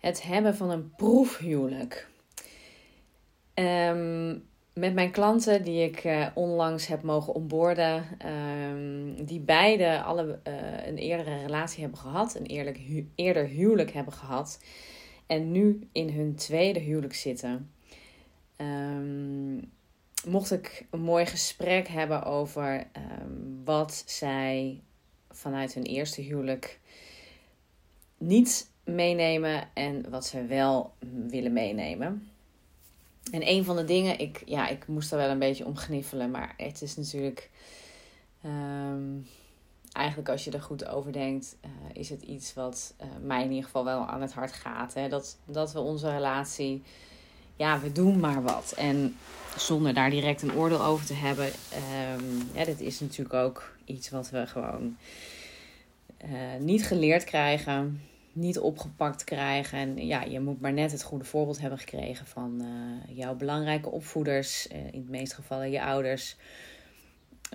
het hebben van een proefhuwelijk. Ehm, met mijn klanten die ik uh, onlangs heb mogen onboorden, um, die beide alle uh, een eerdere relatie hebben gehad, een eerlijk eerder huwelijk hebben gehad en nu in hun tweede huwelijk zitten. Um, mocht ik een mooi gesprek hebben over wat zij vanuit hun eerste huwelijk niet meenemen en wat ze wel willen meenemen. En een van de dingen, ik, ja, ik moest er wel een beetje om gniffelen, maar het is natuurlijk. Um, eigenlijk als je er goed over denkt, uh, is het iets wat uh, mij in ieder geval wel aan het hart gaat. Hè? Dat, dat we onze relatie, ja, we doen maar wat. En zonder daar direct een oordeel over te hebben, um, ja, dit is natuurlijk ook iets wat we gewoon uh, niet geleerd krijgen niet opgepakt krijgen. En ja, je moet maar net het goede voorbeeld hebben gekregen van uh, jouw belangrijke opvoeders, uh, in de meeste gevallen je ouders.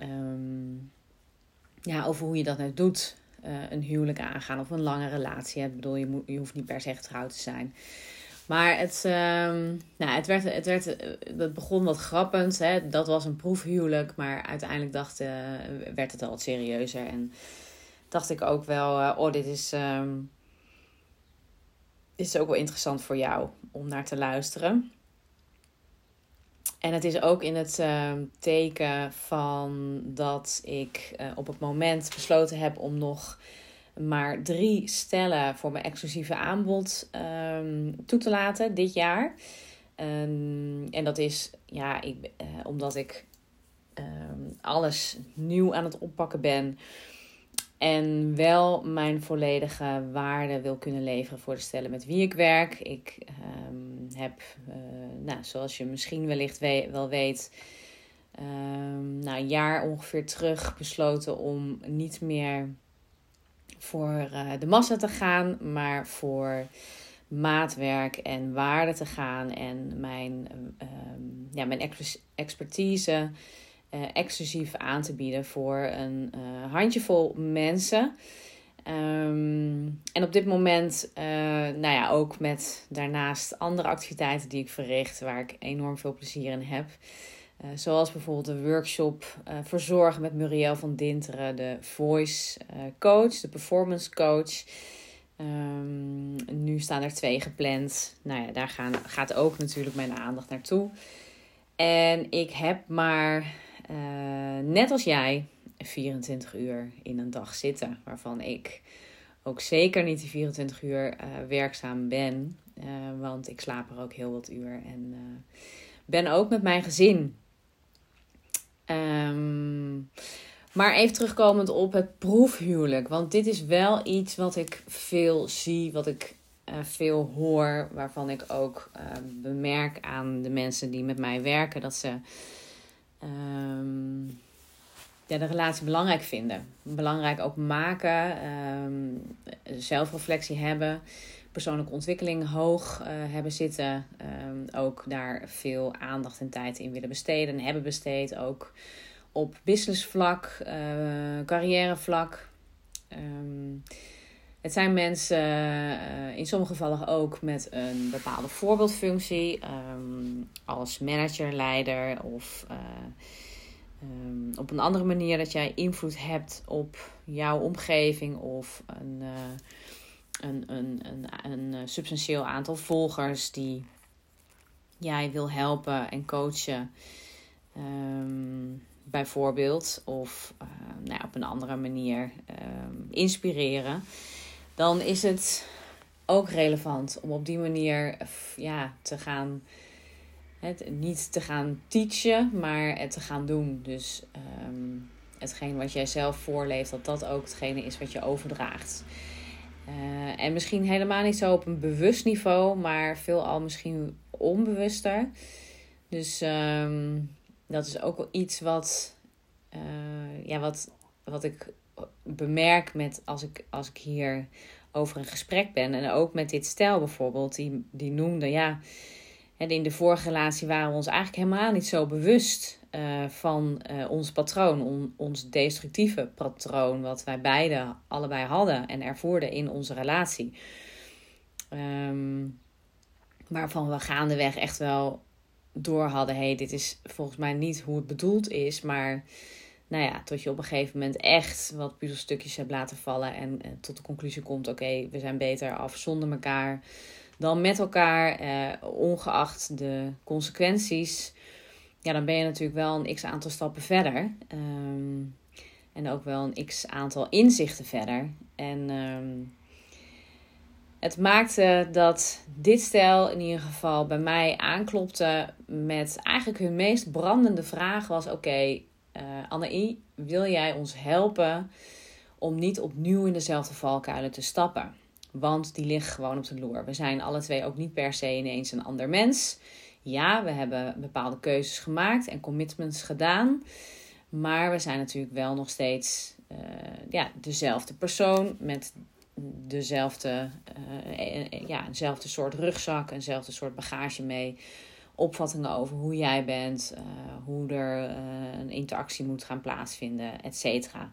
Um, ja, over hoe je dat nou doet. Uh, een huwelijk aangaan of een lange relatie. Ik bedoel, je, moet, je hoeft niet per se getrouwd te zijn. Maar het, um, nou, het, werd, het, werd, het begon wat grappend. Hè? Dat was een proefhuwelijk. Maar uiteindelijk dacht, werd het al wat serieuzer. En dacht ik ook wel, oh, dit is... Um, is ook wel interessant voor jou om naar te luisteren. En het is ook in het uh, teken van dat ik uh, op het moment besloten heb om nog maar drie stellen voor mijn exclusieve aanbod um, toe te laten dit jaar. Um, en dat is ja, ik, uh, omdat ik alles nieuw aan het oppakken ben. En wel mijn volledige waarde wil kunnen leveren voor de stellen met wie ik werk. Ik um, heb, uh, nou, zoals je misschien wellicht we wel weet, um, nou, een jaar ongeveer terug besloten om niet meer voor uh, de massa te gaan, maar voor maatwerk en waarde te gaan. En mijn, um, ja, mijn expertise uh, exclusief aan te bieden voor een uh, handjevol mensen. Um, en op dit moment, uh, nou ja, ook met daarnaast andere activiteiten die ik verricht, waar ik enorm veel plezier in heb. Zoals bijvoorbeeld de workshop Verzorgen met Muriel van Dinteren, de voice coach, de performance coach. Um, nu staan er twee gepland. Nou ja, daar gaan, gaat ook natuurlijk mijn aandacht naartoe. En ik heb maar uh, net als jij 24 uur in een dag zitten. Waarvan ik ook zeker niet die 24 uur uh, werkzaam ben. Uh, want ik slaap er ook heel wat uur. En ben ook met mijn gezin. Um, maar even terugkomend op het proefhuwelijk. Want dit is wel iets wat ik veel zie, wat ik veel hoor. Waarvan ik ook bemerk aan de mensen die met mij werken dat ze um, ja, de relatie belangrijk vinden. Belangrijk ook maken, um, zelfreflectie hebben, persoonlijke ontwikkeling hoog uh, hebben zitten. Um, ook daar veel aandacht en tijd in willen besteden en hebben besteed. Ook op businessvlak, uh, carrièrevlak. Um, het zijn mensen uh, in sommige gevallen ook met een bepaalde voorbeeldfunctie, um, als manager, leider of uh, um, op een andere manier dat jij invloed hebt op jouw omgeving of een, uh, een, een, een, een, substantieel aantal volgers die jij wil helpen en coachen. Um, bijvoorbeeld, of nou, op een andere manier inspireren dan is het ook relevant om op die manier ja, te gaan. Het, niet te gaan teachen, maar het te gaan doen. Dus um, hetgeen wat jij zelf voorleeft, dat dat ook hetgene is wat je overdraagt. Uh, en misschien helemaal niet zo op een bewust niveau, maar veelal misschien onbewuster. Dus um, dat is ook wel iets wat, uh, ja, wat, wat ik bemerk met als ik, als ik hier over een gesprek ben. En ook met dit stel bijvoorbeeld, die, die noemde, ja, in de vorige relatie waren we ons eigenlijk helemaal niet zo bewust uh, van uh, ons patroon, on, ons destructieve patroon, wat wij beide allebei hadden en ervoerden in onze relatie. Um, waarvan we gaandeweg echt wel door hadden: hé, hey, dit is volgens mij niet hoe het bedoeld is. Maar nou ja, tot je op een gegeven moment echt wat puzzelstukjes hebt laten vallen. En, en tot de conclusie komt: oké, we zijn beter af zonder elkaar dan met elkaar. Eh, ongeacht de consequenties. Ja, dan ben je natuurlijk wel een x aantal stappen verder. Ehm, en ook wel een x aantal inzichten verder. En um, het maakte dat dit stel in ieder geval bij mij aanklopte met eigenlijk hun meest brandende vraag was: Oké, uh, Anne-I, wil jij ons helpen om niet opnieuw in dezelfde valkuilen te stappen? Want die liggen gewoon op de loer. We zijn alle twee ook niet per se ineens een ander mens. Ja, we hebben bepaalde keuzes gemaakt en commitments gedaan. Maar we zijn natuurlijk wel nog steeds uh, ja, dezelfde persoon met dezelfde, uh, ja, eenzelfde soort rugzak, eenzelfde soort bagage mee. Opvattingen over hoe jij bent, uh, hoe er een interactie moet gaan plaatsvinden, et cetera.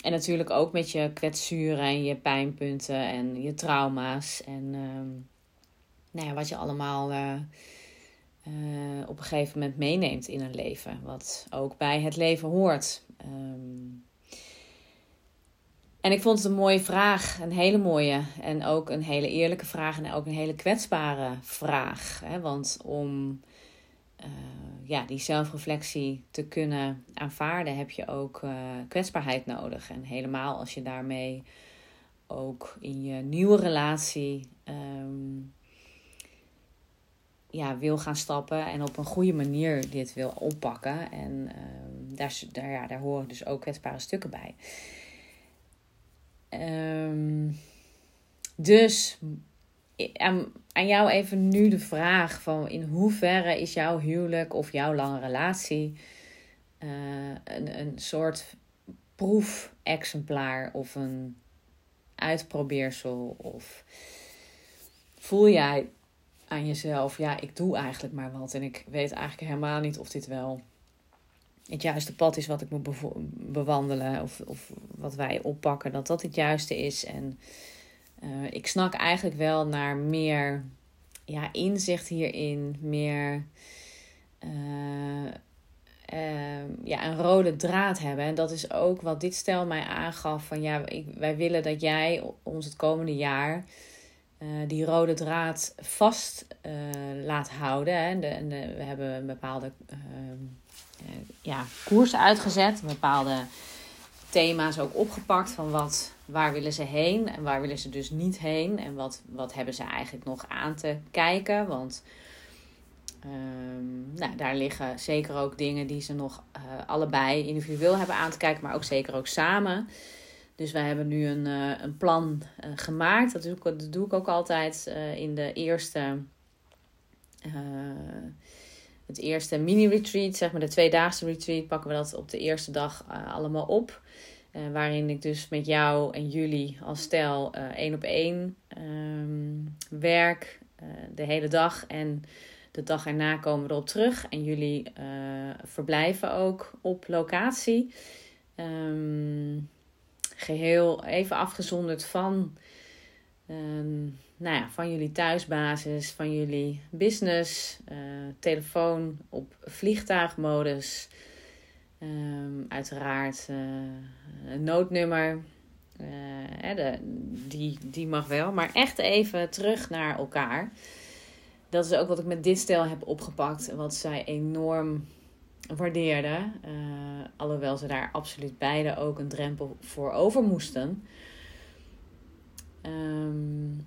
En natuurlijk ook met je kwetsuren en je pijnpunten en je trauma's. En ehm, nou ja, wat je allemaal op een gegeven moment meeneemt in een leven. Wat ook bij het leven hoort. Um, en ik vond het een mooie vraag, een hele mooie en ook een hele eerlijke vraag en ook een hele kwetsbare vraag. Hè? Want om uh, ja, die zelfreflectie te kunnen aanvaarden heb je ook uh, kwetsbaarheid nodig. En helemaal als je daarmee ook in je nieuwe relatie um, ja, wil gaan stappen en op een goede manier dit wil oppakken. En um, daar, daar, ja, daar horen dus ook kwetsbare stukken bij. Um, dus aan, aan jou even nu de vraag van in hoeverre is jouw huwelijk of jouw lange relatie uh, een, een soort proefexemplaar of een uitprobeersel? Of voel jij aan jezelf, ja, ik doe eigenlijk maar wat en ik weet eigenlijk helemaal niet of dit wel het juiste pad is wat ik moet bewandelen of, of wat wij oppakken, dat dat het juiste is. En uh, ik snak eigenlijk wel naar meer ja, inzicht hierin, meer uh, uh, ja, een rode draad hebben. En dat is ook wat dit stel mij aangaf: van ja, ik, wij willen dat jij ons het komende jaar. die rode draad vast laat houden. Hè. We hebben een bepaalde ehm, ja, koers uitgezet. Bepaalde thema's ook opgepakt van wat, waar willen ze heen en waar willen ze dus niet heen. En wat, wat hebben ze eigenlijk nog aan te kijken. Want um, nou, daar liggen zeker ook dingen die ze nog uh, allebei individueel hebben aan te kijken. Maar ook zeker ook samen. Dus wij hebben nu een, uh, een plan gemaakt. Dat dat doe ik ook altijd in de eerste het eerste mini-retreat, zeg maar de tweedaagse retreat, pakken we dat op de eerste dag uh, allemaal op. Uh, waarin ik dus met jou en jullie als stel uh, één op één um, werk de hele dag. En de dag erna komen we erop terug. En jullie verblijven ook op locatie. Um, geheel even afgezonderd van um, nou ja, van jullie thuisbasis, van jullie business, uh, telefoon op vliegtuigmodus. Um, uiteraard uh, een noodnummer. Uh, de, die, die mag wel, maar echt even terug naar elkaar. Dat is ook wat ik met dit stel heb opgepakt. Wat zij enorm waardeerden. alhoewel ze daar absoluut beide ook een drempel voor over moesten. Um,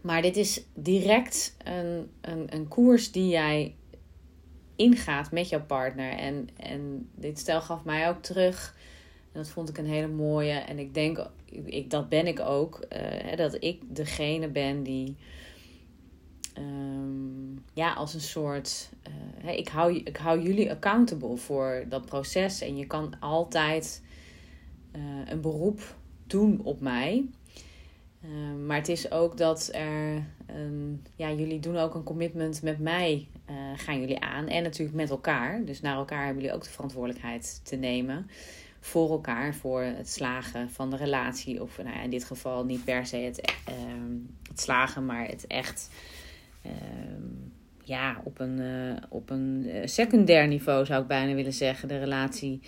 maar dit is direct een, een, een koers die jij ingaat met jouw partner. En, en dit stel gaf mij ook terug. En dat vond ik een hele mooie. En ik denk, ik, dat ben ik ook. Uh, dat ik degene ben die. Um, ja, als een soort. Uh, ik, hou, ik hou jullie accountable voor dat proces. En je kan altijd uh, een beroep doen op mij. Ehm, maar het is ook dat er, um, ja, jullie doen ook een commitment met mij, uh, gaan jullie aan. En natuurlijk met elkaar. Dus naar elkaar hebben jullie ook de verantwoordelijkheid te nemen. Voor elkaar, voor het slagen van de relatie. Of nou ja, in dit geval niet per se het, uh, het slagen, maar het echt ehm, ja, op een, uh, op een secundair niveau zou ik bijna willen zeggen. De relatie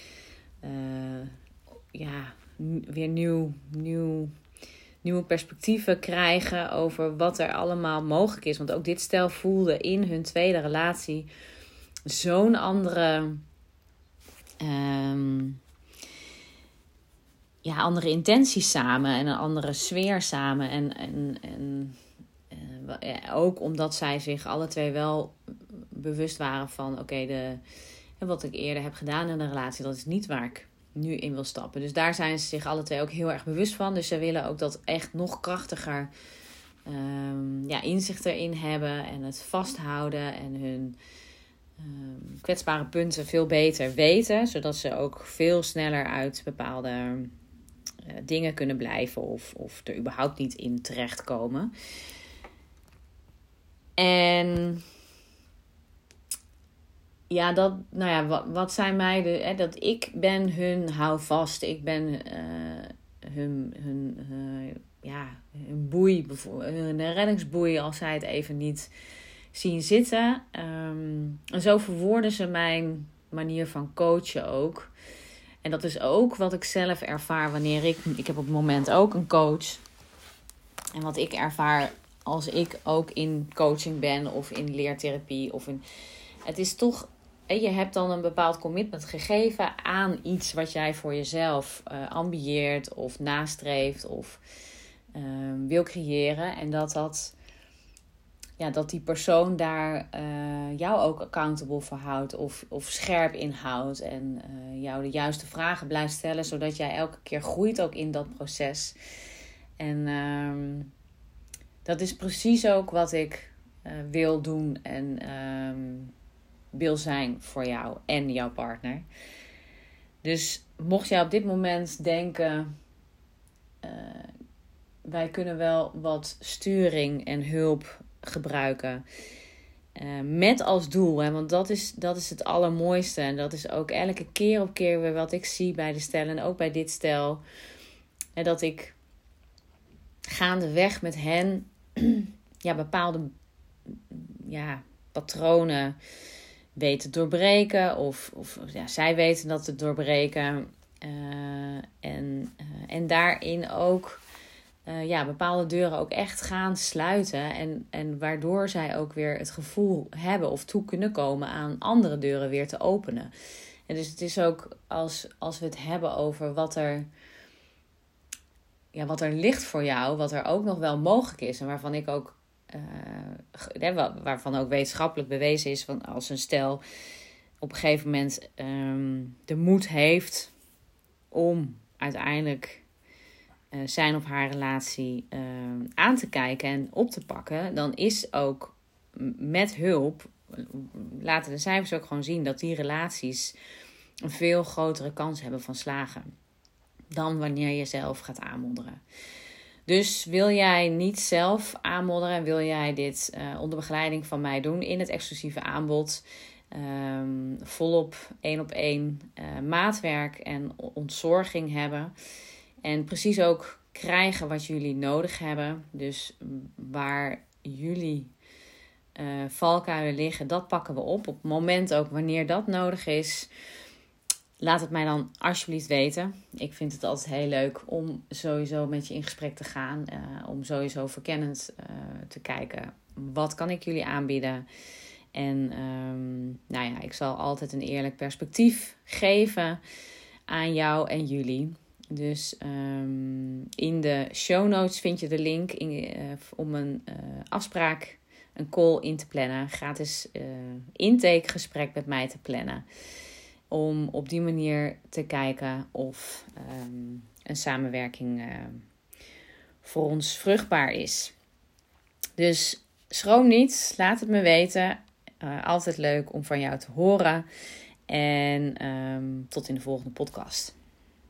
ja, weer nieuw, nieuw, nieuwe perspectieven krijgen over wat er allemaal mogelijk is. Want ook dit stel voelde in hun tweede relatie zo'n andere. Um, ja, andere intenties samen en een andere sfeer samen. En, en, en uh, ook omdat zij zich alle twee wel bewust waren van: oké, de wat ik eerder heb gedaan in een relatie, dat is niet waar ik nu in wil stappen. Dus daar zijn ze zich alle twee ook heel erg bewust van. Dus ze willen ook dat echt nog krachtiger um, ja, inzicht erin hebben en het vasthouden en hun um, kwetsbare punten veel beter weten, zodat ze ook veel sneller uit bepaalde uh, dingen kunnen blijven of, of er überhaupt niet in terechtkomen. En ja, dat, nou ja, wat, wat zijn mij de, hè, dat ik ben hun houvast, ik ben uh, hun, hun uh, ja, hun boei, hun reddingsboei als zij het even niet zien zitten. Um, en zo verwoorden ze mijn manier van coachen ook. En dat is ook wat ik zelf ervaar wanneer ik, ik heb op het moment ook een coach. En wat ik ervaar als ik ook in coaching ben of in leertherapie of in, het is toch je hebt dan een bepaald commitment gegeven aan iets wat jij voor jezelf uh, ambieert of nastreeft of uh, wil creëren. En dat, dat, ja, dat die persoon daar uh, jou ook accountable voor houdt of, of scherp in houdt. En uh, jou de juiste vragen blijft stellen, zodat jij elke keer groeit ook in dat proces. En ehm, dat is precies ook wat ik wil doen. En ehm, wil zijn voor jou en jouw partner. Dus mocht jij op dit moment denken, uh, wij kunnen wel wat sturing en hulp gebruiken. Uh, met als doel, hè, want dat is, dat is het allermooiste. En dat is ook elke keer op keer weer wat ik zie bij de stellen. En ook bij dit stel. En dat ik gaandeweg met hen ja, bepaalde ja, patronen weten doorbreken. Of, of ja, zij weten dat te doorbreken. Uh, en, uh, en daarin ook uh, ja, bepaalde deuren ook echt gaan sluiten. En, en waardoor zij ook weer het gevoel hebben of toe kunnen komen aan andere deuren weer te openen. En dus het is ook als, als we het hebben over wat er, ja, wat er ligt voor jou, wat er ook nog wel mogelijk is. En waarvan ik ook uh, waarvan ook wetenschappelijk bewezen is van als een stel op een gegeven moment um, de moed heeft om uiteindelijk uh, zijn of haar relatie uh, aan te kijken en op te pakken, dan is ook met hulp, laten de cijfers ook gewoon zien dat die relaties een veel grotere kans hebben van slagen dan wanneer je zelf gaat aanmodderen. Dus wil jij niet zelf aanmodderen, wil jij dit uh, onder begeleiding van mij doen in het exclusieve aanbod, um, volop één op één uh, maatwerk en ontzorging hebben en precies ook krijgen wat jullie nodig hebben, dus waar jullie uh, valkuilen liggen, dat pakken we op op het moment ook wanneer dat nodig is. Laat het mij dan alsjeblieft weten. Ik vind het altijd heel leuk om sowieso met je in gesprek te gaan. Uh, om sowieso verkennend uh, te kijken. Wat kan ik jullie aanbieden? En um, nou ja, ik zal altijd een eerlijk perspectief geven aan jou en jullie. Dus um, in de show notes vind je de link in, uh, om een afspraak, een call in te plannen. Gratis intakegesprek met mij te plannen om op die manier te kijken of um, een samenwerking uh, voor ons vruchtbaar is. Dus schroom niet, laat het me weten. Uh, altijd leuk om van jou te horen. En um, tot in de volgende podcast.